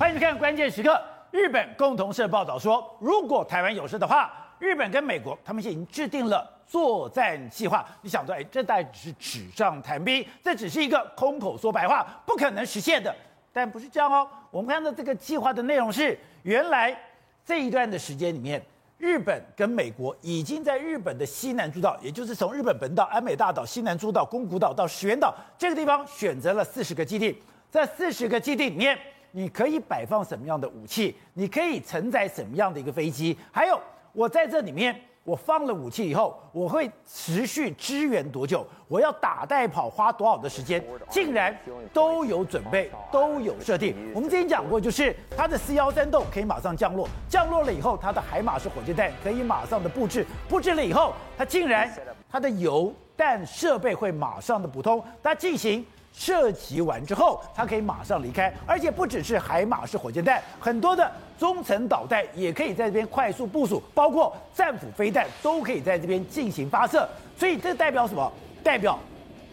欢迎收看关键时刻。日本共同社报道说，如果台湾有事的话，日本跟美国他们已经制定了作战计划。你想说，哎，这大概只是纸上谈兵，这只是一个空口说白话，不可能实现的。但不是这样哦。我们看到这个计划的内容是，原来这一段的时间里面，日本跟美国已经在日本的西南诸岛，也就是从日本本岛、安美大岛、西南诸岛、宫古岛到石垣岛这个地方，选择了四十个基地。在四十个基地里面，你可以摆放什么样的武器？你可以承载什么样的一个飞机？还有，我在这里面，我放了武器以后，我会持续支援多久？我要打带跑花多少的时间？竟然都有准备，都有设定。我们之前讲过，就是它的 C 幺三洞可以马上降落，降落了以后，它的海马式火箭弹可以马上的布置，布置了以后，它竟然它的油弹设备会马上的补通，它进行。射击完之后，它可以马上离开，而且不只是海马式火箭弹，很多的中程导弹也可以在这边快速部署，包括战斧飞弹都可以在这边进行发射。所以这代表什么？代表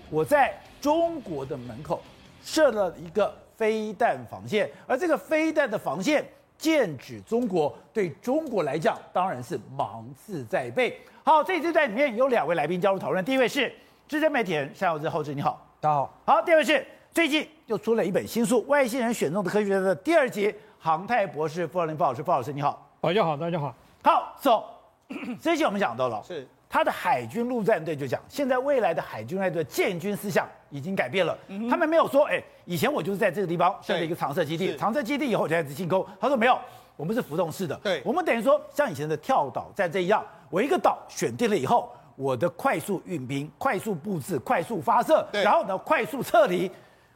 我在中国的门口设了一个飞弹防线，而这个飞弹的防线剑指中国，对中国来讲当然是芒刺在背。好，这一次在里面有两位来宾加入讨论，第一位是资深媒体人山友志，后志你好。大家好，好，第二位是最近又出了一本新书《外星人选中的科学家》的第二集，航太博士傅耀宁傅老师，傅老师你好，大家好，大家好，好，走、so,，这一集我们讲到了，是。他的海军陆战队就讲，现在未来的海军陆战队建军思想已经改变了，嗯、他们没有说，哎，以前我就是在这个地方设了一个常设基地，常设基地以后就开始进攻，他说没有，我们是浮动式的，对，我们等于说像以前的跳岛战这样，我一个岛选定了以后。我的快速运兵、快速布置、快速发射，然后呢，快速撤离。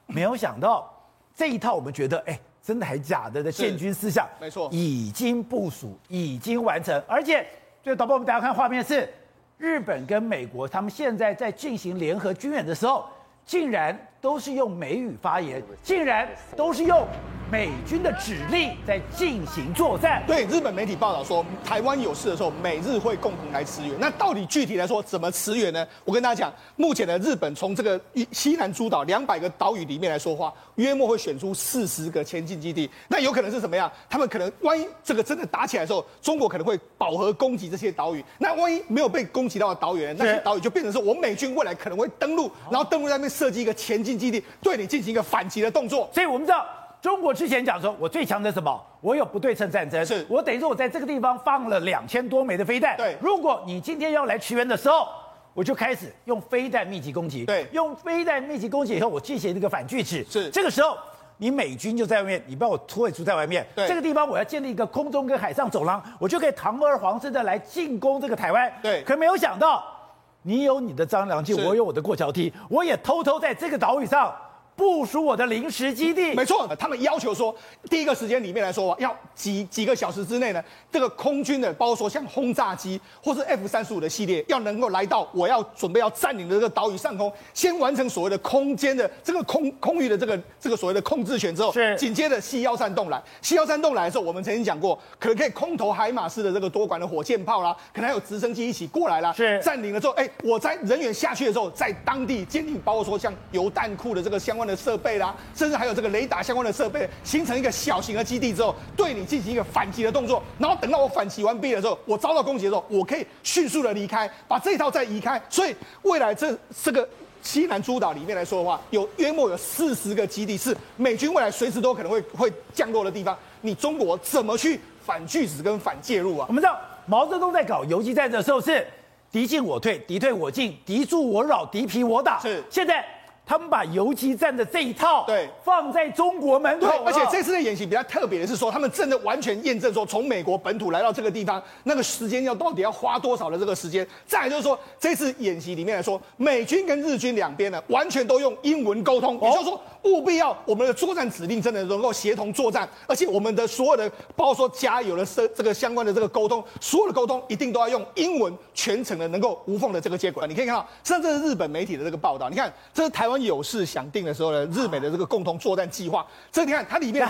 没有想到这一套，我们觉得，哎，真的还假的的建军思想，没错，已经部署，已经完成。而且，就导播，我们大家看画面是日本跟美国，他们现在在进行联合军演的时候，竟然都是用美语发言，竟然都是用。美军的指令在进行作战。对，日本媒体报道说，台湾有事的时候，美日会共同来驰援。那到底具体来说怎么驰援呢？我跟大家讲，目前的日本从这个西南诸岛两百个岛屿里面来说话，约莫会选出四十个前进基地。那有可能是怎么样？他们可能万一这个真的打起来的时候，中国可能会饱和攻击这些岛屿。那万一没有被攻击到的岛屿，那些岛屿就变成是我们美军未来可能会登陆，然后登陆在那边设计一个前进基地，对你进行一个反击的动作。所以我们知道。中国之前讲说，我最强的什么？我有不对称战争，是我等于说我在这个地方放了两千多枚的飞弹。对，如果你今天要来驰援的时候，我就开始用飞弹密集攻击。对，用飞弹密集攻击以后，我进行这个反锯齿。是，这个时候你美军就在外面，你把我退出在外面。对，这个地方我要建立一个空中跟海上走廊，我就可以堂而皇之的来进攻这个台湾。对，可没有想到，你有你的张良计，我有我的过桥梯，我也偷偷在这个岛屿上。部署我的临时基地，没错，他们要求说，第一个时间里面来说，要几几个小时之内呢，这个空军的，包括说像轰炸机或是 F 三十五的系列，要能够来到我要准备要占领的这个岛屿上空，先完成所谓的空间的这个空空域的这个这个所谓的控制权之后，是。紧接着 C 幺三洞来，C 幺三洞来的时候，我们曾经讲过，可能可以空投海马式的这个多管的火箭炮啦，可能还有直升机一起过来啦，是。占领了之后，哎，我在人员下去的时候，在当地建立，包括说像油弹库的这个相关的。设备啦，甚至还有这个雷达相关的设备，形成一个小型的基地之后，对你进行一个反击的动作。然后等到我反击完毕的时候，我遭到攻击的时候，我可以迅速的离开，把这一套再移开。所以未来这这个西南诸岛里面来说的话，有约莫有四十个基地是美军未来随时都可能会会降落的地方。你中国怎么去反拒止跟反介入啊？我们知道毛泽东在搞游击战的时候是敌进我退，敌退我进，敌驻我扰，敌疲我打。是现在。他们把游击战的这一套对放在中国门口，而且这次的演习比较特别的是说，他们真的完全验证说，从美国本土来到这个地方，那个时间要到底要花多少的这个时间。再来就是说，这次演习里面来说，美军跟日军两边呢，完全都用英文沟通，也就是说，务必要我们的作战指令真的能够协同作战，而且我们的所有的包括说加油的这这个相关的这个沟通，所有的沟通一定都要用英文，全程的能够无缝的这个接轨。你可以看到，甚至是日本媒体的这个报道，你看这是台湾。有事想定的时候呢，日美的这个共同作战计划，这你看它里面，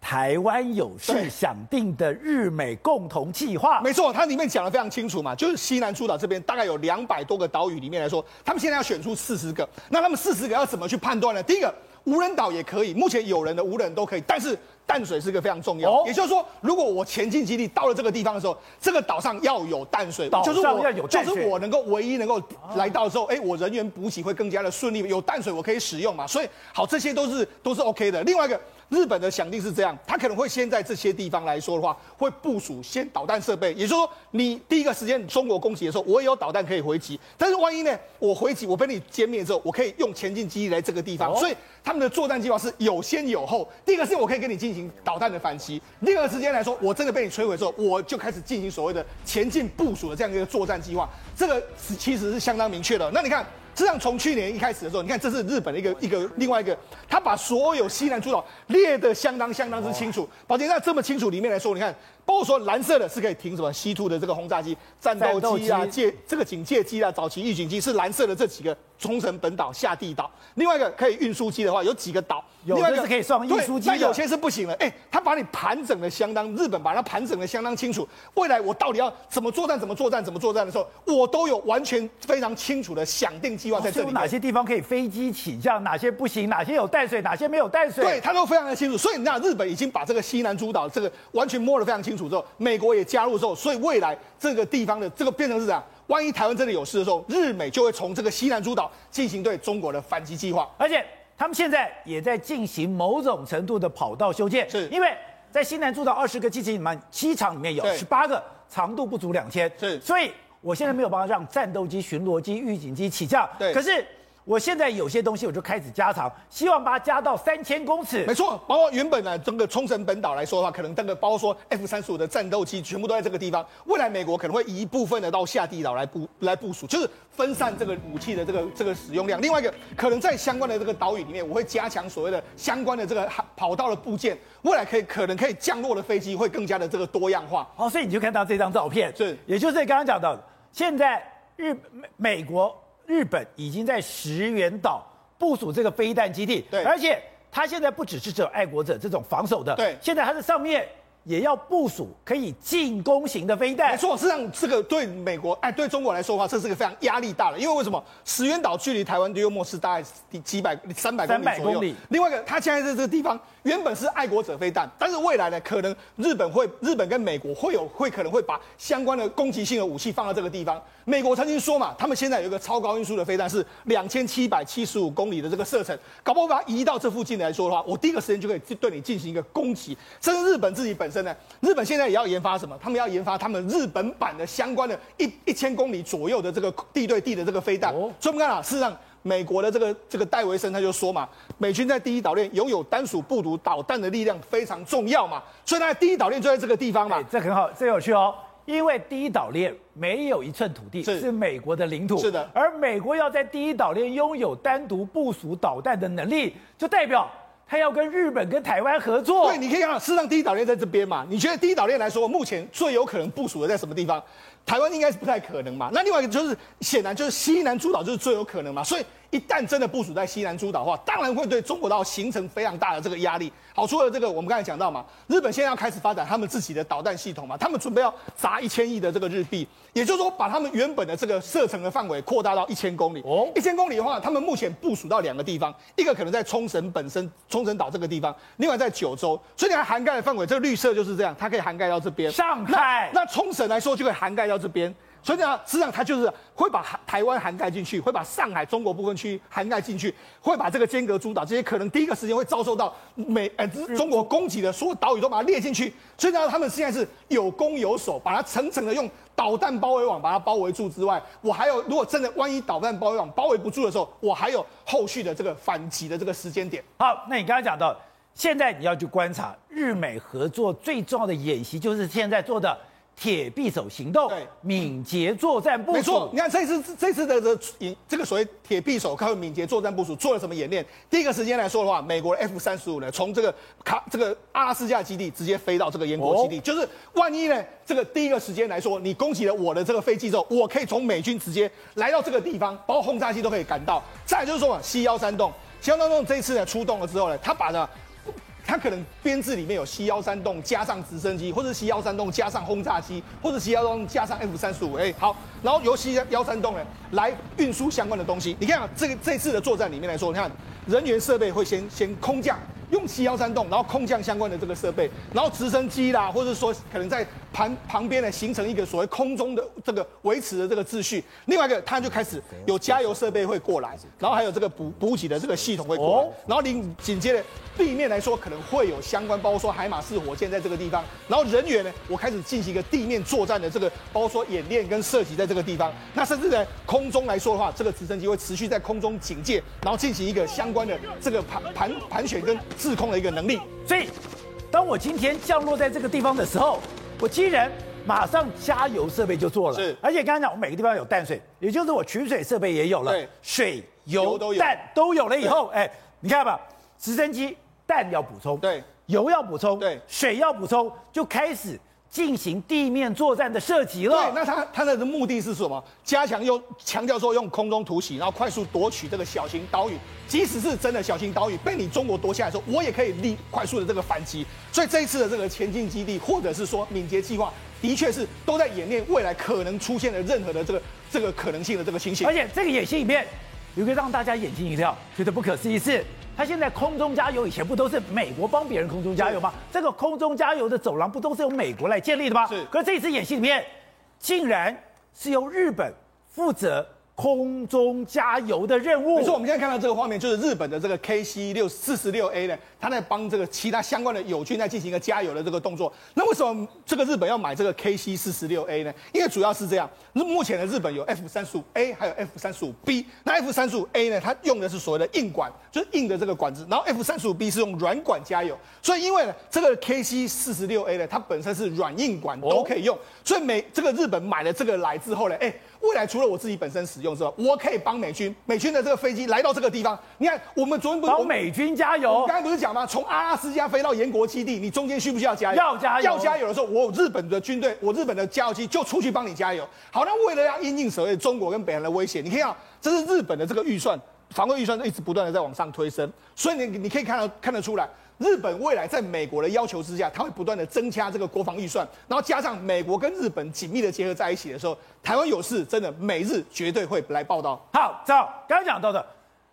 台湾有事想定的日美共同计划，没错，它里面讲的非常清楚嘛，就是西南诸岛这边大概有两百多个岛屿里面来说，他们现在要选出四十个，那他们四十个要怎么去判断呢？第一个。无人岛也可以，目前有人的无人都可以，但是淡水是个非常重要。哦、也就是说，如果我前进基地到了这个地方的时候，这个岛上要有淡水，岛上要有淡水，就是我能够唯一能够来到的时候，哎、啊，我人员补给会更加的顺利，有淡水我可以使用嘛。所以，好，这些都是都是 OK 的。另外一个。日本的想定是这样，他可能会先在这些地方来说的话，会部署先导弹设备，也就是说，你第一个时间中国攻击的时候，我也有导弹可以回击。但是万一呢，我回击我被你歼灭之后，我可以用前进机来这个地方。所以他们的作战计划是有先有后。第一个是我可以跟你进行导弹的反击，第二个时间来说，我真的被你摧毁之后，我就开始进行所谓的前进部署的这样一个作战计划。这个是其实是相当明确的。那你看。实际上，从去年一开始的时候，你看，这是日本的一个一个另外一个，他把所有西南诸岛列得相当相当之清楚。宝剑在这么清楚里面来说，你看，包括说蓝色的是可以停什么 C2 的这个轰炸机、战斗机啊、戒这个警戒机啊、早期预警机是蓝色的这几个。冲绳本岛、下地岛，另外一个可以运输机的话，有几个岛，有的是可以送运输机，那有些是不行的。哎、欸，他把你盘整的相当，日本把它盘整的相当清楚。未来我到底要怎么作战、怎么作战、怎么作战的时候，我都有完全非常清楚的想定计划在这里。有哪些地方可以飞机起降，哪些不行，哪些有淡水，哪些没有淡水？对，他都非常的清楚。所以你知道，日本已经把这个西南诸岛这个完全摸得非常清楚之后，美国也加入之后，所以未来这个地方的这个变成是这样。万一台湾真的有事的时候，日美就会从这个西南诸岛进行对中国的反击计划，而且他们现在也在进行某种程度的跑道修建，是。因为在西南诸岛二十个机场里面，机场里面有十八个，长度不足两千，是，所以我现在没有办法让战斗机、巡逻机、预警机起降，对，可是。我现在有些东西我就开始加长，希望把它加到三千公尺。没错，包括原本呢，整个冲绳本岛来说的话，可能这个包括说 F 三十五的战斗机全部都在这个地方。未来美国可能会移一部分的到下地岛来部来部署，就是分散这个武器的这个这个使用量。另外一个，可能在相关的这个岛屿里面，我会加强所谓的相关的这个跑道的部件。未来可以可能可以降落的飞机会更加的这个多样化。好，所以你就看到这张照片，是，也就是刚刚讲到的，现在日美美国日本已经在石垣岛。部署这个飞弹基地，对，而且它现在不只是只有爱国者这种防守的，对，现在它的上面也要部署可以进攻型的飞弹。没错，实际上这个对美国哎，对中国来说的话，这是个非常压力大的，因为为什么？石垣岛距离台湾的幽默是大概几百三百公里左右。三百公里。另外一个，它现在在这个地方原本是爱国者飞弹，但是未来呢，可能日本会日本跟美国会有会可能会把相关的攻击性的武器放到这个地方。美国曾经说嘛，他们现在有一个超高音速的飞弹，是两千七百七十五公里的这个射程，搞不好把它移到这附近来说的话，我第一个时间就可以对你进行一个攻击。甚至日本自己本身呢，日本现在也要研发什么？他们要研发他们日本版的相关的一一千公里左右的这个地对地的这个飞弹。哦、所以我们看啊，事实上，美国的这个这个戴维森他就说嘛，美军在第一岛链拥有单属不读导弹的力量非常重要嘛，所以呢，第一岛链就在这个地方嘛，这很好，这有趣哦。因为第一岛链没有一寸土地是，是美国的领土，是的。而美国要在第一岛链拥有单独部署导弹的能力，就代表他要跟日本跟台湾合作。对，你可以看到，事实上第一岛链在这边嘛。你觉得第一岛链来说，目前最有可能部署的在什么地方？台湾应该是不太可能嘛。那另外一个就是，显然就是西南诸岛就是最有可能嘛。所以。一旦真的部署在西南诸岛的话，当然会对中国岛形成非常大的这个压力。好，除了这个，我们刚才讲到嘛，日本现在要开始发展他们自己的导弹系统嘛，他们准备要砸一千亿的这个日币，也就是说把他们原本的这个射程的范围扩大到一千公里。哦，一千公里的话，他们目前部署到两个地方，一个可能在冲绳本身，冲绳岛这个地方，另外在九州，所以你看涵盖的范围，这个绿色就是这样，它可以涵盖到这边。上海，那冲绳来说就可以涵盖到这边。所以呢，实际上它就是会把台湾涵盖进去，会把上海中国部分区涵盖进去，会把这个间隔诸岛这些可能第一个时间会遭受到美呃中国攻击的所有岛屿都把它列进去。所以呢，他们现在是有攻有守，把它层层的用导弹包围网把它包围住之外，我还有如果真的万一导弹包围网包围不住的时候，我还有后续的这个反击的这个时间点。好，那你刚才讲到，现在你要去观察日美合作最重要的演习，就是现在做的。铁匕首行动，对，敏捷作战部署。没错，你看这次这次的这这个所谓铁臂手，靠敏捷作战部署做了什么演练？第一个时间来说的话，美国的 F 三十五呢，从这个卡这个阿拉斯加基地直接飞到这个英国基地，哦、就是万一呢，这个第一个时间来说，你攻击了我的这个飞机之后，我可以从美军直接来到这个地方，包括轰炸机都可以赶到。再来就是说嘛，C 幺三洞，C 幺三洞这一次呢出动了之后呢，他把呢。它可能编制里面有 C 幺三栋加上直升机，或者 C 幺三栋加上轰炸机，或者 C 幺三洞加上 F 三十五。哎，好，然后由 C 幺三栋呢来运输相关的东西。你看啊，这个这次的作战里面来说，你看人员设备会先先空降。用七幺三洞，然后空降相关的这个设备，然后直升机啦，或者说可能在旁旁边呢形成一个所谓空中的这个维持的这个秩序。另外一个，它就开始有加油设备会过来，然后还有这个补补给的这个系统会过来，然后紧紧接着地面来说可能会有相关，包括说海马式火箭在这个地方，然后人员呢，我开始进行一个地面作战的这个，包括说演练跟射击在这个地方。那甚至在空中来说的话，这个直升机会持续在空中警戒，然后进行一个相关的这个盘盘盘旋跟制空的一个能力。所以，当我今天降落在这个地方的时候，我既然马上加油设备就做了。是，而且刚刚讲，我每个地方有淡水，也就是我取水设备也有了。对，水、油、油蛋都有了以后，哎，你看吧，直升机氮要补充，对，油要补充，对，水要补充，就开始。进行地面作战的射击了。对，那他他的目的是什么？加强用强调说用空中突袭，然后快速夺取这个小型岛屿。即使是真的小型岛屿被你中国夺下来的时候，我也可以立快速的这个反击。所以这一次的这个前进基地，或者是说敏捷计划，的确是都在演练未来可能出现的任何的这个这个可能性的这个情形。而且这个演习里面有个让大家眼睛一亮、觉得不可思议是。他现在空中加油，以前不都是美国帮别人空中加油吗？这个空中加油的走廊不都是由美国来建立的吗？是。可是这次演习里面，竟然是由日本负责。空中加油的任务。没错，我们现在看到这个画面，就是日本的这个 KC 六四十六 A 呢，他在帮这个其他相关的友军在进行一个加油的这个动作。那为什么这个日本要买这个 KC 四十六 A 呢？因为主要是这样，目前的日本有 F 三十五 A 还有 F 三十五 B。那 F 三十五 A 呢，它用的是所谓的硬管，就是硬的这个管子，然后 F 三十五 B 是用软管加油。所以因为呢，这个 KC 四十六 A 呢，它本身是软硬管都可以用，所以美这个日本买了这个来之后呢，哎。未来除了我自己本身使用之外，我可以帮美军，美军的这个飞机来到这个地方。你看，我们昨天不是帮美军加油？我刚才不是讲吗？从阿拉斯加飞到延国基地，你中间需不需要加油？要加油。要加油的时候，我日本的军队，我日本的加油机就出去帮你加油。好，那为了要因应所谓中国跟北韩的威胁，你可以看，这是日本的这个预算，防卫预算一直不断的在往上推升，所以你你可以看到看得出来。日本未来在美国的要求之下，它会不断的增加这个国防预算，然后加上美国跟日本紧密的结合在一起的时候，台湾有事真的美日绝对会来报道。好，走刚刚讲到的，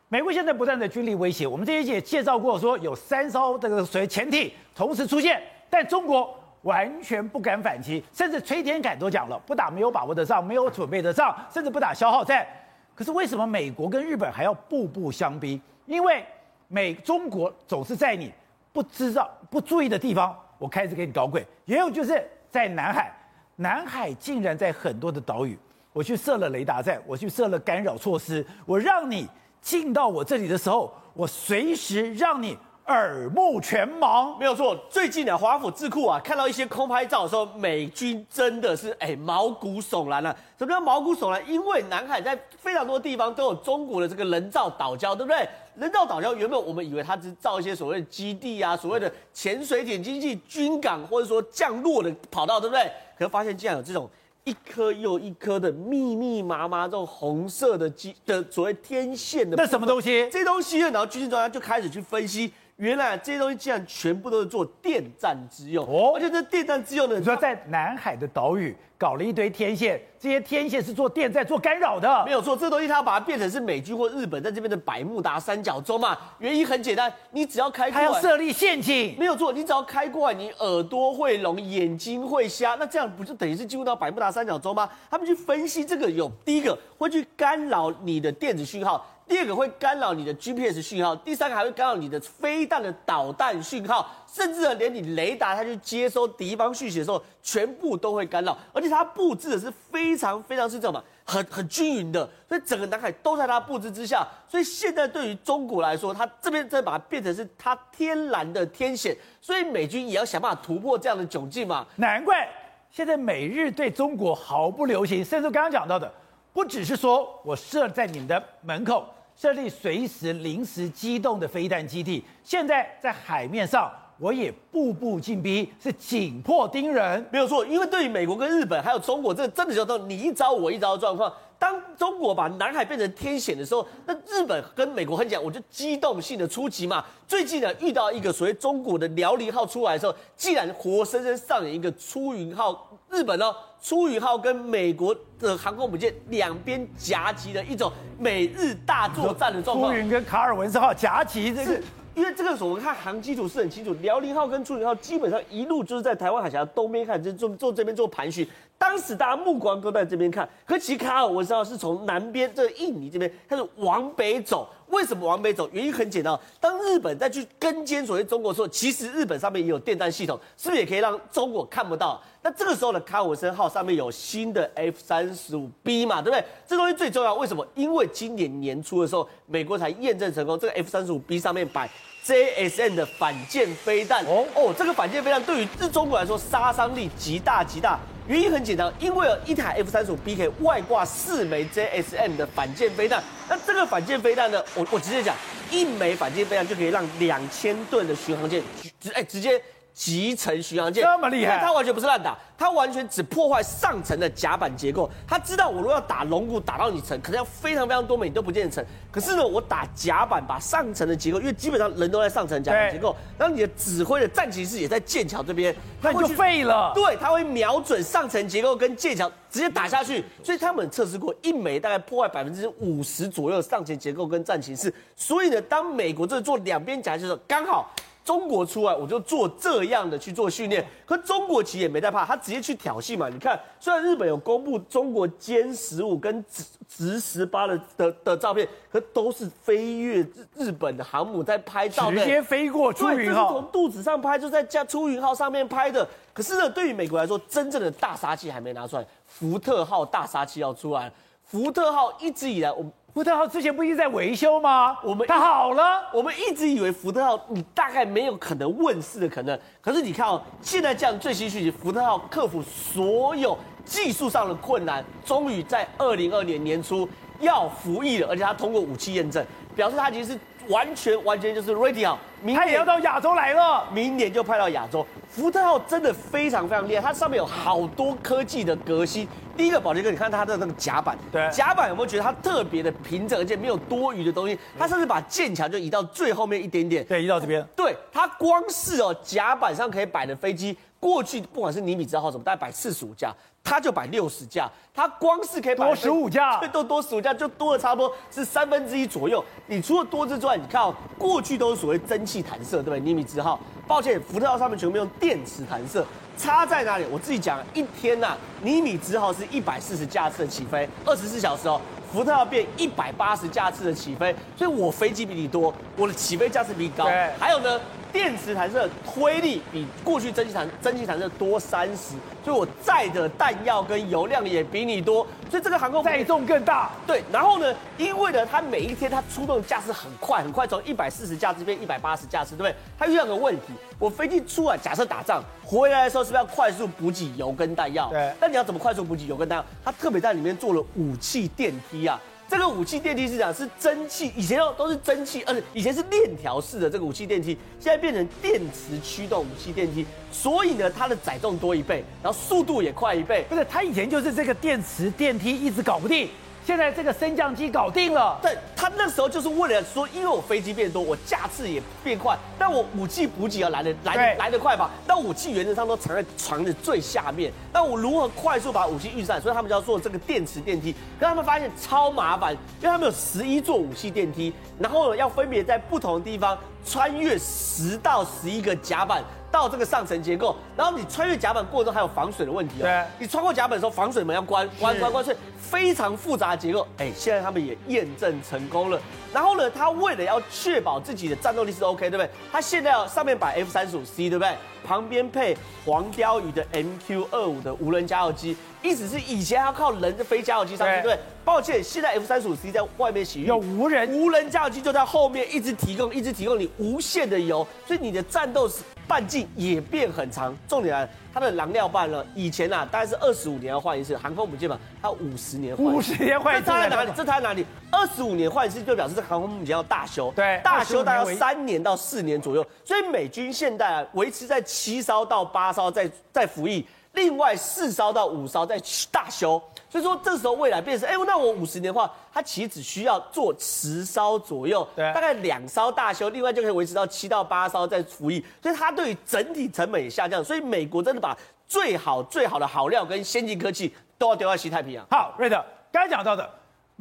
美国现在不断的军力威胁，我们这一节介绍过说有三艘这个水潜艇同时出现，但中国完全不敢反击，甚至崔天凯都讲了，不打没有把握的仗，没有准备的仗，甚至不打消耗战。可是为什么美国跟日本还要步步相逼？因为美中国总是在你。不知道不注意的地方，我开始给你搞鬼。也有就是在南海，南海竟然在很多的岛屿，我去设了雷达站，我去设了干扰措施，我让你进到我这里的时候，我随时让你。耳目全盲，没有错。最近的华府智库啊，看到一些空拍照的时候，美军真的是哎毛骨悚然了、啊。什么叫毛骨悚然？因为南海在非常多地方都有中国的这个人造岛礁，对不对？人造岛礁原本我们以为它只是造一些所谓的基地啊，所谓的潜水艇经济、军港或者说降落的跑道，对不对？可是发现竟然有这种一颗又一颗的密密麻麻这种红色的基的所谓天线的，那什么东西？这东西呢？然后军事专家就开始去分析。原来这些东西竟然全部都是做电站之用哦，而且这电站之用呢，你说在南海的岛屿搞了一堆天线，这些天线是做电站、做干扰的，没有错。这东西它要把它变成是美军或日本在这边的百慕达三角洲嘛？原因很简单，你只要开过来，它要设立陷阱，没有错。你只要开过来，你耳朵会聋，眼睛会瞎，那这样不就等于是进入到百慕达三角洲吗？他们去分析这个有第一个会去干扰你的电子讯号。第二个会干扰你的 GPS 讯号，第三个还会干扰你的飞弹的导弹讯号，甚至呢，连你雷达它去接收敌方讯息的时候，全部都会干扰。而且它布置的是非常非常是这种嘛，很很均匀的，所以整个南海都在它布置之下。所以现在对于中国来说，它这边再把它变成是它天然的天险，所以美军也要想办法突破这样的窘境嘛。难怪现在美日对中国毫不留情，甚至刚刚讲到的，不只是说我设在你们的门口。设立随时临时机动的飞弹基地，现在在海面上，我也步步进逼，是紧迫盯人，没有错。因为对于美国跟日本还有中国，这真的叫做你一招我一招的状况。当中国把南海变成天险的时候，那日本跟美国很讲，我就机动性的出击嘛。最近呢，遇到一个所谓中国的辽宁号出来的时候，竟然活生生上演一个出云号，日本哦，出云号跟美国的航空母舰两边夹击的一种美日大作战的状况。出云跟卡尔文森号夹击这个。因为这个时候我们看航机图是很清楚，辽宁号跟出云号基本上一路就是在台湾海峡东边看，就做做这边做盘旋。当时大家目光都在这边看，可其实卡尔文森号是从南边这印尼这边开始往北走。为什么往北走？原因很简单，当日本再去跟监所谓中国的时候，其实日本上面也有电站系统，是不是也可以让中国看不到？那这个时候呢，卡尔文森号上面有新的 F 三十五 B 嘛，对不对？这东西最重要，为什么？因为今年年初的时候，美国才验证成功，这个 F 三十五 B 上面摆 JSN 的反舰飞弹。哦哦，这个反舰飞弹对于日中国来说杀伤力极大极大。原因很简单，因为有一台 F 三十五 B 可以外挂四枚 JSM 的反舰飞弹。那这个反舰飞弹呢，我我直接讲，一枚反舰飞弹就可以让两千吨的巡航舰直哎直接。集成巡洋舰这么厉害，它完全不是乱打，它完全只破坏上层的甲板结构。他知道我如果要打龙骨打到你层，可能要非常非常多枚你都不见得成。可是呢，我打甲板把上层的结构，因为基本上人都在上层甲板结构，然后你的指挥的战旗士也在剑桥这边，那就废了。对，他会瞄准上层结构跟剑桥直接打下去。所以他们测试过一枚大概破坏百分之五十左右的上层结构跟战旗士。所以呢，当美国这做两边夹击的时候，刚好。中国出来，我就做这样的去做训练。可中国其实也没在怕，他直接去挑衅嘛。你看，虽然日本有公布中国歼十五跟直直十八的的的照片，可都是飞越日本的航母在拍照，直接飞过出云号，从肚子上拍，就在加出云号上面拍的。可是呢，对于美国来说，真正的大杀器还没拿出来，福特号大杀器要出来。福特号一直以来，我。福特号之前不一直在维修吗？我们它好了，我们一直以为福特号你大概没有可能问世的可能。可是你看哦，现在这样最新讯息，福特号克服所有技术上的困难，终于在二零二二年年初要服役了，而且它通过武器验证，表示它其实是完全完全就是 ready 好。它也要到亚洲来了，明年就派到亚洲。福特号真的非常非常厉害，它上面有好多科技的革新。第一个，宝杰哥，你看它的那个甲板，对，甲板有没有觉得它特别的平整，而且没有多余的东西？它甚至把舰桥就移到最后面一点点，对，移到这边。对，它光是哦，甲板上可以摆的飞机，过去不管是尼米兹号什么，大概摆四十五架，它就摆六十架。他光是可以摆多十五架，最多多十五架，就多了差不多是三分之一左右。你除了多之外，你看哦，过去都是所谓蒸汽弹射，对不对？尼米兹号，抱歉，福特号上面全部用电磁弹射。差在哪里？我自己讲，一天呐、啊，尼米兹号是一百四十架次的起飞，二十四小时哦，福特号变一百八十架次的起飞，所以我飞机比你多，我的起飞架次比你高。对，还有呢，电磁弹射推力比过去蒸汽弹蒸汽弹射多三十，所以我载的弹药跟油量也比你多，所以这个航空载重更大。对，然后呢，因为呢，它每一天它出动的架次很快很快，从一百四十架次变一百八十架次，对不对？它遇到个问题，我飞机出来，假设打仗回来的时候。是不是要快速补给油跟弹药？对。那你要怎么快速补给油跟弹药？它特别在里面做了武器电梯啊。这个武器电梯是讲是蒸汽，以前哦都是蒸汽，而且以前是链条式的这个武器电梯，现在变成电池驱动武器电梯。所以呢，它的载重多一倍，然后速度也快一倍。不是，它以前就是这个电池电梯一直搞不定。现在这个升降机搞定了，对，他那时候就是为了说，因为我飞机变多，我架次也变快，但我武器补给要来的来来得快吧？那武器原则上都藏在船的最下面，那我如何快速把武器运上？所以他们就要做这个电池电梯，可他们发现超麻烦，因为他们有十一座武器电梯，然后呢要分别在不同的地方穿越十到十一个甲板。到这个上层结构，然后你穿越甲板过程中还有防水的问题哦。对，你穿过甲板的时候，防水门要关关关关，所以非常复杂的结构。哎，现在他们也验证成功了。然后呢，他为了要确保自己的战斗力是 OK，对不对？他现在要上面摆 F 三十五 C，对不对？旁边配黄鯛鱼的 MQ 二五的无人加油机，意思是以前要靠人飞加油机上去，对不对？抱歉，现在 F 三十五 C 在外面洗浴，有无人无人加油机就在后面一直提供，一直提供你无限的油，所以你的战斗半径也变很长。重点来了，它的燃料棒呢？以前啊，大概是二十五年要换一次，航空母舰嘛，它五十年换，五十年换一次。这差在哪里？这差在哪里？二十五年换一次，就表示这航空母舰要大修，对，大修大概三年到四年左右。所以美军现在啊，维持在七艘到八艘在在服役，另外四艘到五艘在大修。所以说这时候未来变成，哎，那我五十年的话，它其实只需要做十艘左右，对，大概两艘大修，另外就可以维持到七到八艘在服役。所以它对于整体成本也下降。所以美国真的把最好最好的好料跟先进科技都要丢到西太平洋。好，瑞德刚才讲到的。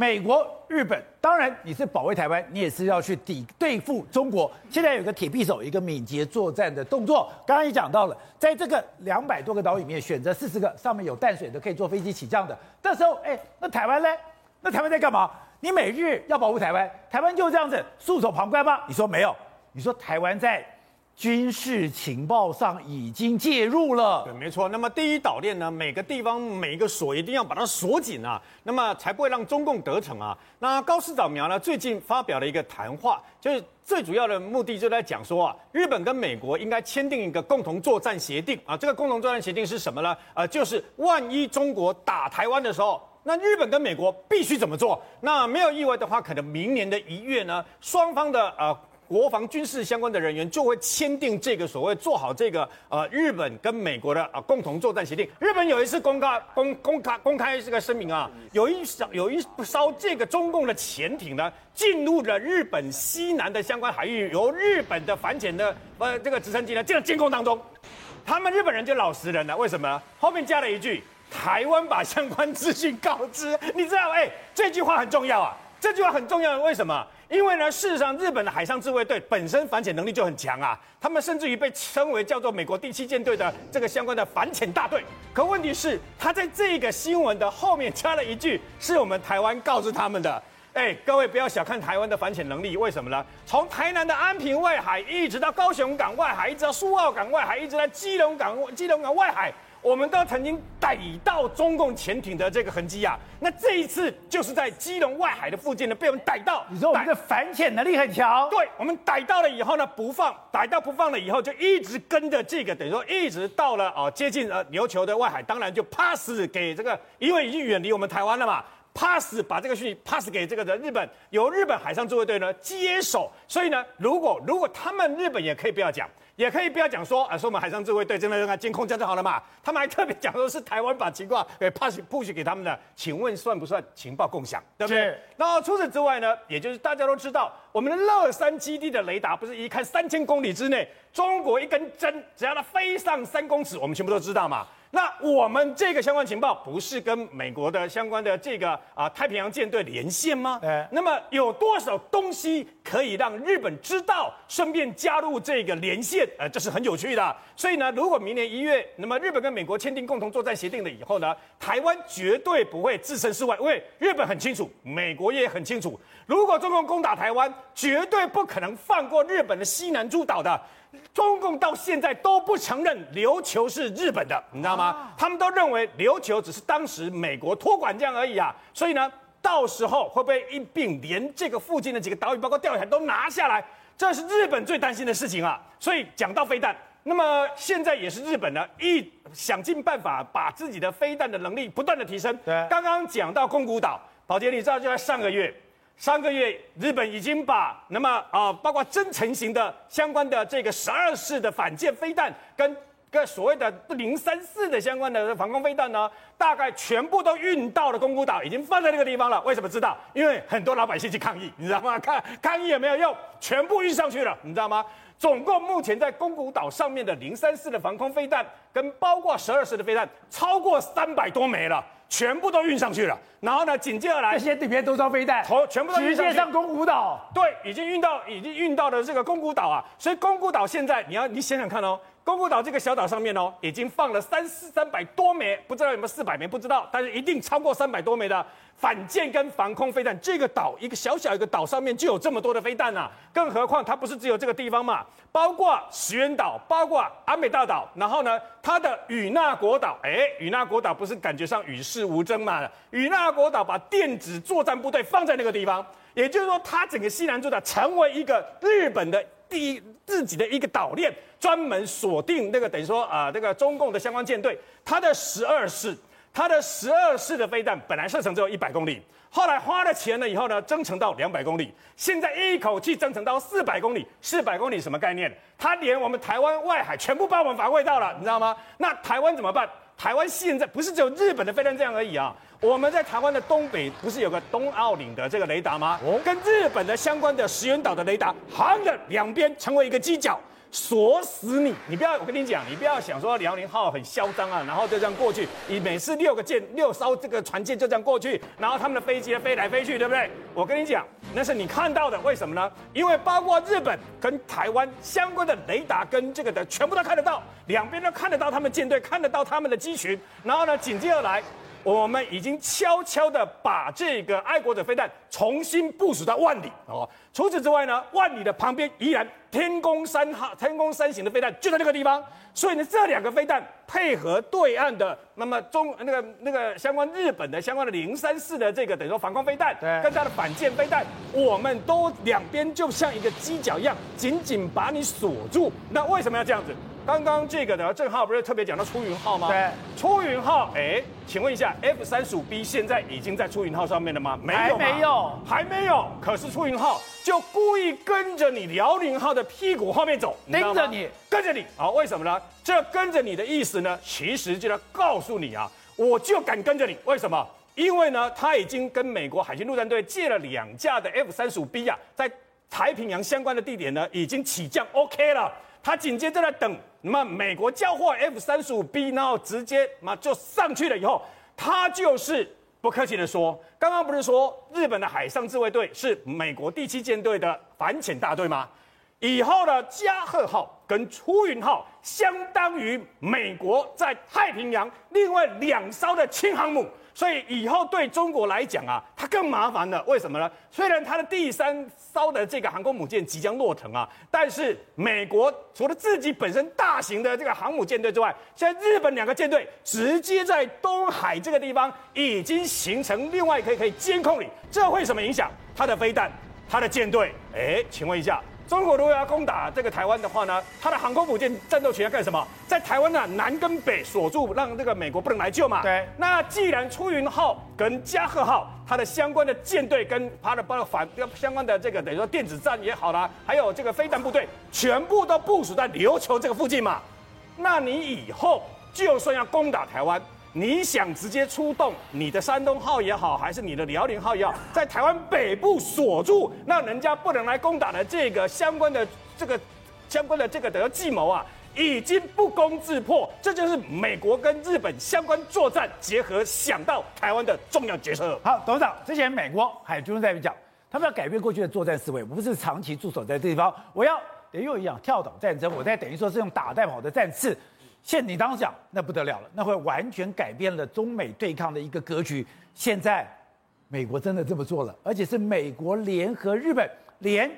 美国、日本，当然你是保卫台湾，你也是要去抵对付中国。现在有个铁臂手，一个敏捷作战的动作。刚刚也讲到了，在这个两百多个岛屿里面，选择四十个上面有淡水的，可以坐飞机起降的。这时候，哎，那台湾呢？那台湾在干嘛？你每日要保护台湾，台湾就这样子袖手旁观吗？你说没有？你说台湾在？军事情报上已经介入了，对，没错。那么第一岛链呢，每个地方每一个锁一定要把它锁紧啊，那么才不会让中共得逞啊。那高市早苗呢，最近发表了一个谈话，就是最主要的目的就在讲说啊，日本跟美国应该签订一个共同作战协定啊。这个共同作战协定是什么呢？呃，就是万一中国打台湾的时候，那日本跟美国必须怎么做？那没有意外的话，可能明年的一月呢，双方的呃。国防军事相关的人员就会签订这个所谓做好这个呃日本跟美国的呃共同作战协定。日本有一次公告公公开公开这个声明啊，有一艘有一艘这个中共的潜艇呢进入了日本西南的相关海域，由日本的反潜的呃这个直升机呢进了监控当中。他们日本人就老实人了，为什么？后面加了一句：台湾把相关资讯告知。你知道哎，这句话很重要啊，这句话很重要，为什么？因为呢，事实上，日本的海上自卫队本身反潜能力就很强啊，他们甚至于被称为叫做美国第七舰队的这个相关的反潜大队。可问题是，他在这个新闻的后面加了一句，是我们台湾告诉他们的。哎，各位不要小看台湾的反潜能力，为什么呢？从台南的安平外海，一直到高雄港外海，一直到苏澳港外海，一直到基隆港、基隆港外海。我们都曾经逮到中共潜艇的这个痕迹啊，那这一次就是在基隆外海的附近呢，被我们逮到。你说我们的反潜能力很强？对，我们逮到了以后呢，不放，逮到不放了以后，就一直跟着这个，等于说一直到了哦，接近呃琉球的外海，当然就 pass 给这个，因为已经远离我们台湾了嘛，pass 把这个讯息 pass 给这个的日本，由日本海上自卫队呢接手。所以呢，如果如果他们日本也可以不要讲。也可以不要讲说啊，说我们海上自卫队真的用来监控这样就好了嘛？他们还特别讲说是台湾把情报给 pass push 给他们的，请问算不算情报共享？对不对？那除此之外呢，也就是大家都知道，我们的乐山基地的雷达不是一看三千公里之内，中国一根针只要它飞上三公尺，我们全部都知道嘛。那我们这个相关情报不是跟美国的相关的这个啊太平洋舰队连线吗？对。那么有多少东西可以让日本知道，顺便加入这个连线？呃，这是很有趣的。所以呢，如果明年一月，那么日本跟美国签订共同作战协定了以后呢，台湾绝对不会置身事外，因为日本很清楚，美国也很清楚，如果中共攻打台湾，绝对不可能放过日本的西南诸岛的。中共到现在都不承认琉球是日本的，你知道吗？他们都认为琉球只是当时美国托管这样而已啊。所以呢，到时候会不会一并连这个附近的几个岛屿，包括钓鱼台都拿下来？这是日本最担心的事情啊。所以讲到飞弹，那么现在也是日本呢，一想尽办法把自己的飞弹的能力不断的提升。对，刚刚讲到宫古岛，宝杰，你知道就在上个月。上个月，日本已经把那么啊，包括增程型的相关的这个十二式的反舰飞弹，跟跟所谓的零三四的相关的防空飞弹呢，大概全部都运到了宫古岛，已经放在那个地方了。为什么知道？因为很多老百姓去抗议，你知道吗？抗 抗议也没有用，全部运上去了，你知道吗？总共目前在宫古岛上面的零三四的防空飞弹，跟包括十二式的飞弹，超过三百多枚了。全部都运上去了，然后呢，紧接而来，这些里面都装飞弹，头全部都直接上宫古岛。对，已经运到，已经运到了这个宫古岛啊。所以宫古岛现在，你要你想想看哦，宫古岛这个小岛上面哦，已经放了三四三百多枚，不知道有没有四百枚，不知道，但是一定超过三百多枚的。反舰跟防空飞弹，这个岛一个小小一个岛上面就有这么多的飞弹啊！更何况它不是只有这个地方嘛，包括石垣岛，包括阿美大岛，然后呢，它的与那国岛，哎，与那国岛不是感觉上与世无争嘛？与那国岛把电子作战部队放在那个地方，也就是说，它整个西南诸岛成为一个日本的第一自己的一个岛链，专门锁定那个等于说啊，那个中共的相关舰队，它的十二式。它的十二式的飞弹本来射程只有一百公里，后来花了钱了以后呢，增程到两百公里，现在一口气增程到四百公里。四百公里什么概念？它连我们台湾外海全部把我们防卫到了，你知道吗？那台湾怎么办？台湾现在不是只有日本的飞弹这样而已啊！我们在台湾的东北不是有个东澳岭的这个雷达吗？跟日本的相关的石垣岛的雷达，横着两边成为一个犄角。锁死你。你不要，我跟你讲，你不要想说辽宁号很嚣张啊，然后就这样过去，你每次六个舰、六艘这个船舰就这样过去，然后他们的飞机飞来飞去，对不对？我跟你讲，那是你看到的，为什么呢？因为包括日本跟台湾相关的雷达跟这个的全部都看得到，两边都看得到他们舰队，看得到他们的机群，然后呢，紧接着来。我们已经悄悄的把这个爱国者飞弹重新部署到万里哦。除此之外呢，万里的旁边依然天宫三号、天宫三型的飞弹就在那个地方。所以呢，这两个飞弹配合对岸的那么中那个那个相关日本的相关的零三四的这个等于说防空飞弹，对，跟它的反舰飞弹，我们都两边就像一个犄角一样，紧紧把你锁住。那为什么要这样子？刚刚这个呢，郑浩不是特别讲到出云号吗？对，出云号，哎，请问一下，F 三十五 B 现在已经在出云号上面了吗？没有，没有，还没有。可是出云号就故意跟着你辽宁号的屁股后面走，跟着你，跟着你。好，为什么呢？这跟着你的意思呢，其实就要告诉你啊，我就敢跟着你。为什么？因为呢，他已经跟美国海军陆战队借了两架的 F 三十五 B 啊，在太平洋相关的地点呢，已经起降 OK 了。他紧接着在等，那么美国交货 F 三十五 B，然后直接嘛就上去了以后，他就是不客气的说，刚刚不是说日本的海上自卫队是美国第七舰队的反潜大队吗？以后的加贺号跟出云号相当于美国在太平洋另外两艘的轻航母。所以以后对中国来讲啊，它更麻烦了。为什么呢？虽然它的第三艘的这个航空母舰即将落成啊，但是美国除了自己本身大型的这个航母舰队之外，现在日本两个舰队直接在东海这个地方已经形成另外一个可以监控你，这会什么影响？它的飞弹，它的舰队？哎，请问一下。中国如果要攻打这个台湾的话呢，它的航空母舰战斗群要干什么？在台湾的南跟北锁住，让这个美国不能来救嘛？对。那既然出云号跟加贺号它的相关的舰队跟它的包括反相关的这个等于说电子战也好啦，还有这个飞弹部队，全部都部署在琉球这个附近嘛？那你以后就算要攻打台湾。你想直接出动你的山东号也好，还是你的辽宁号也好，在台湾北部锁住，让人家不能来攻打的这个相关的这个相关的这个的计谋啊，已经不攻自破。这就是美国跟日本相关作战结合想到台湾的重要决策。好，董事长，之前美国海军在讲，他们要改变过去的作战思维，不是长期驻守在这地方，我要等于我一样跳岛战争，我在等于说是用打带跑的战次。现你当时讲，那不得了了，那会完全改变了中美对抗的一个格局。现在美国真的这么做了，而且是美国联合日本，连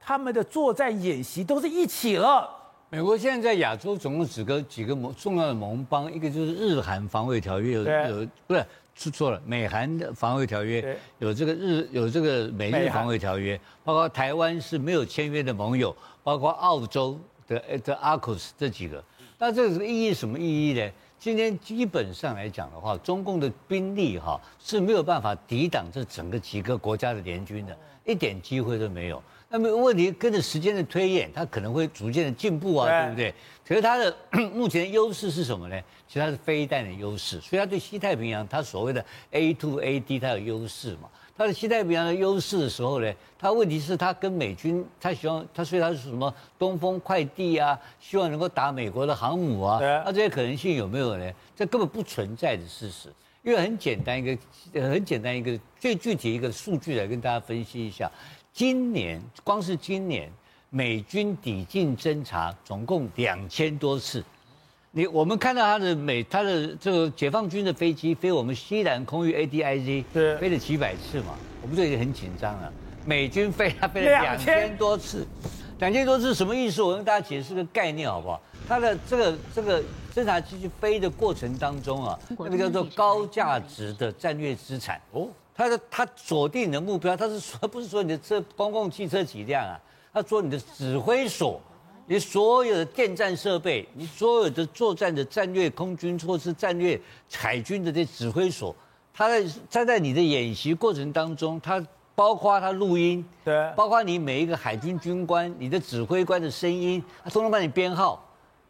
他们的作战演习都是一起了。美国现在在亚洲总共几个几个盟重要的盟邦，一个就是日韩防卫条约，有有不是出错了，美韩的防卫条约有这个日有这个美日防卫条约，包括台湾是没有签约的盟友，包括澳洲的的 AUKUS 这几个。那这个意义什么意义呢？今天基本上来讲的话，中共的兵力哈是没有办法抵挡这整个几个国家的联军的，一点机会都没有。那么问题跟着时间的推演，它可能会逐渐的进步啊，对不对？可是它的 目前的优势是什么呢？其实它是飞弹的优势，所以它对西太平洋它所谓的 A to A D 它有优势嘛。它的西太平洋的优势的时候呢，他问题是他跟美军，他希望他所以他是什么东风快递啊，希望能够打美国的航母啊，那这些可能性有没有呢？这根本不存在的事实。因为很简单一个，很简单一个最具体一个数据来跟大家分析一下，今年光是今年美军抵近侦察总共两千多次。你我们看到他的美，他的这个解放军的飞机飞我们西南空域 ADIZ，对，飞了几百次嘛，我们就已经很紧张了。美军飞他飞了两千多次，两千多次什么意思？我跟大家解释个概念好不好？它的这个这个侦察机去飞的过程当中啊，那个叫做高价值的战略资产哦。它的它锁定你的目标，它是说不是说你的车公共汽车几辆啊？它说你的指挥所。你所有的电战设备，你所有的作战的战略空军或是战略海军的这指挥所，他在他在你的演习过程当中，他包括他录音，对，包括你每一个海军军官，你的指挥官的声音，他通通帮你编号，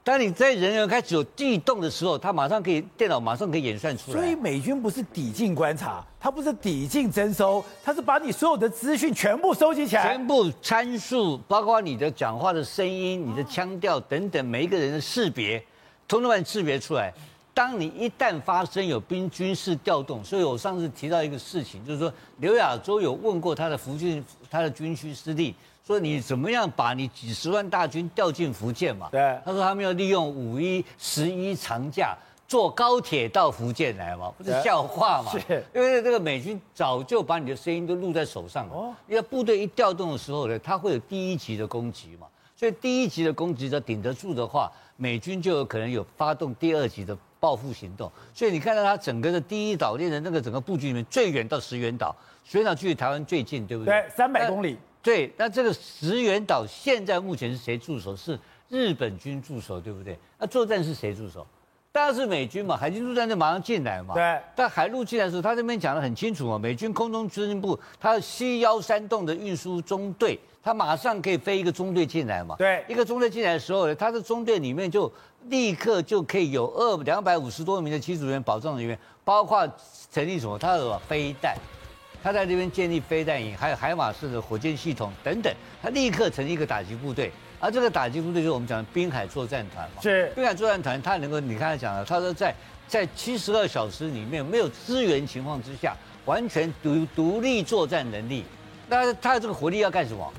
当你在人员开始有地动的时候，它马上可以电脑马上可以演算出来。所以美军不是抵近观察，它不是抵近征收，它是把你所有的资讯全部收集起来，全部参数，包括你的讲话的声音、你的腔调等等，每一个人的识别，通通把你识别出来。当你一旦发生有兵军事调动，所以我上次提到一个事情，就是说刘亚洲有问过他的福建他的军区司令，说你怎么样把你几十万大军调进福建嘛？对，他说他们要利用五一、十一长假坐高铁到福建来嘛，不是笑话嘛？是，因为这个美军早就把你的声音都录在手上了。哦，因为部队一调动的时候呢，他会有第一级的攻击嘛，所以第一级的攻击只要顶得住的话，美军就有可能有发动第二级的。报复行动，所以你看到他整个的第一岛链的那个整个布局里面，最远到石垣岛，石垣岛距离台湾最近，对不对？对，三百公里。对，那这个石原岛现在目前是谁驻守？是日本军驻守，对不对？那作战是谁驻守？当然是美军嘛，海军陆战队马上进来嘛。对。但海陆进来的时候，他这边讲的很清楚嘛，美军空中司令部，他西幺三洞的运输中队，他马上可以飞一个中队进来嘛。对。一个中队进来的时候，他的中队里面就。立刻就可以有二两百五十多名的机组人员、保障人员，包括成立什么？他的飞弹，他在这边建立飞弹营，还有海马式的火箭系统等等。他立刻成立一个打击部队，而这个打击部队就是我们讲的滨海作战团嘛。是滨海作战团，他能够你刚才讲了，他说在在七十二小时里面没有支援情况之下，完全独独立作战能力。那他这个火力要干什么？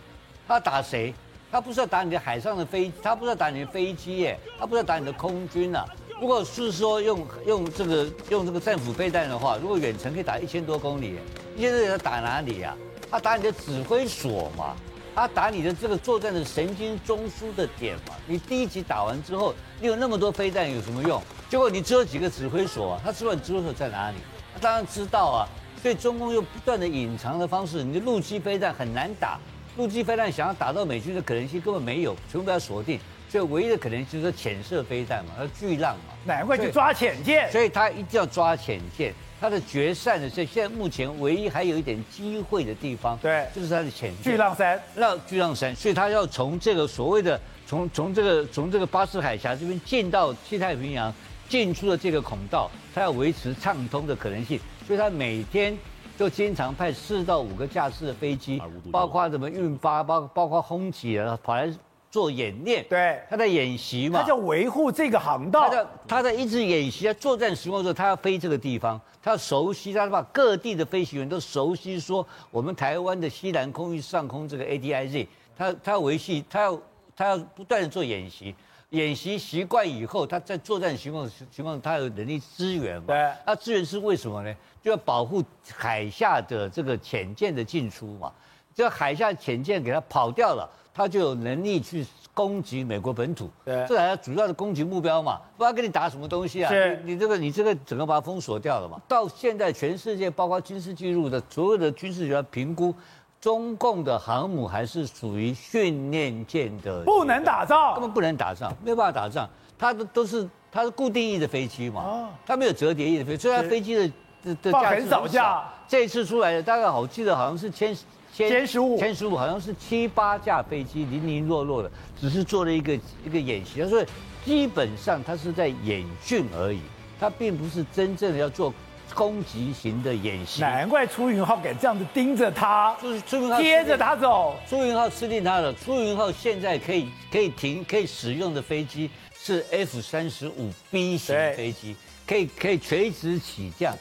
他要打谁？他不是要打你的海上的飞，他不是要打你的飞机耶，他不是要打你的空军呐、啊。如果是说用用这个用这个战斧飞弹的话，如果远程可以打一千多公里，一千多公里他打哪里呀、啊？他打你的指挥所嘛，他打你的这个作战的神经中枢的点嘛。你第一集打完之后，你有那么多飞弹有什么用？结果你只有几个指挥所啊？他知道你指挥所在哪里？他当然知道啊。所以中共用不断的隐藏的方式，你的陆基飞弹很难打。陆基飞弹想要打到美军的可能性根本没有，全部要锁定，所以唯一的可能性就是潜射飞弹嘛，要巨浪嘛，难怪去抓潜舰，所以他一定要抓潜舰。他的决战的是现在目前唯一还有一点机会的地方，对，就是他的潜舰。巨浪山，那巨浪山，所以他要从这个所谓的从从这个从这个巴士海峡这边进到西太平洋进出的这个孔道，他要维持畅通的可能性，所以他每天。就经常派四到五个架次的飞机，包括什么运发，包包括轰击啊，跑来做演练。对，他在演习嘛，他叫维护这个航道。他在他在一直演习，在作战时光的时候，他要飞这个地方，他要熟悉，他把各地的飞行员都熟悉，说我们台湾的西南空域上空这个 ADIZ，他他要维系，他要他要不断的做演习。演习习惯以后，他在作战情况情况，他有能力支援嘛？对。那支援是为什么呢？就要保护海下的这个潜舰的进出嘛。只要海下潜舰给他跑掉了，他就有能力去攻击美国本土。对。这才是主要的攻击目标嘛。不知道跟你打什么东西啊？是。你这个你这个整个把它封锁掉了嘛？到现在全世界包括军事记录的所有的军事学家评估。中共的航母还是属于训练舰的，不能打仗，根本不能打仗，没有办法打仗。它的都是它是固定翼的飞机嘛，它没有折叠翼的飞机，所以它飞机的的的架很少架。这一次出来的大概我记得好像是千千十五，千十五好像是七八架飞机零零落落的，只是做了一个一个演习，所以基本上它是在演训而已，它并不是真正的要做。攻击型的演习，难怪朱云浩敢这样子盯着他，就是朱云浩贴着他走。朱云浩吃定他了。朱云浩现在可以可以停可以使用的飞机是 F 三十五 B 型飞机，可以可以垂直起降。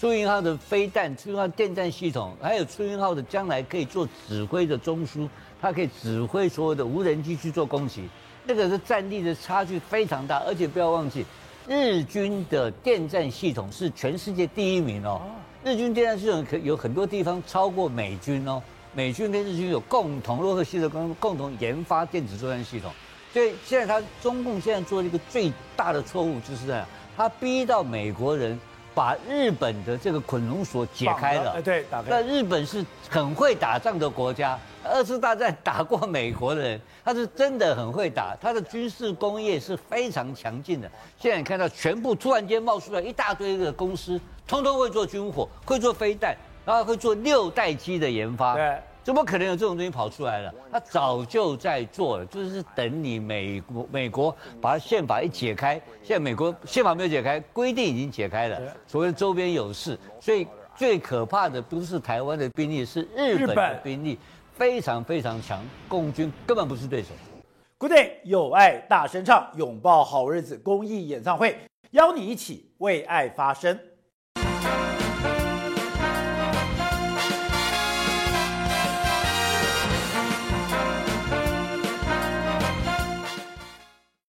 朱云浩的飞弹、朱云浩电战系统，还有朱云浩的将来可以做指挥的中枢，他可以指挥所有的无人机去做攻击。那个是战力的差距非常大，而且不要忘记。日军的电站系统是全世界第一名哦。日军电站系统可有很多地方超过美军哦。美军跟日军有共同洛克希德共共同研发电子作战系统。所以现在他中共现在做了一个最大的错误，就是这样，他逼到美国人把日本的这个捆龙锁解开了。对，打开。那日本是很会打仗的国家。二次大战打过美国的人，他是真的很会打，他的军事工业是非常强劲的。现在你看到全部突然间冒出来一大堆的公司，通通会做军火，会做飞弹，然后会做六代机的研发。对，怎么可能有这种东西跑出来了？他早就在做了，就是等你美国美国把宪法一解开，现在美国宪法没有解开，规定已经解开了，所谓周边有事，所以最可怕的不是台湾的兵力，是日本的兵力非常非常强，共军根本不是对手。Good day，有爱大声唱，拥抱好日子公益演唱会，邀你一起为爱发声。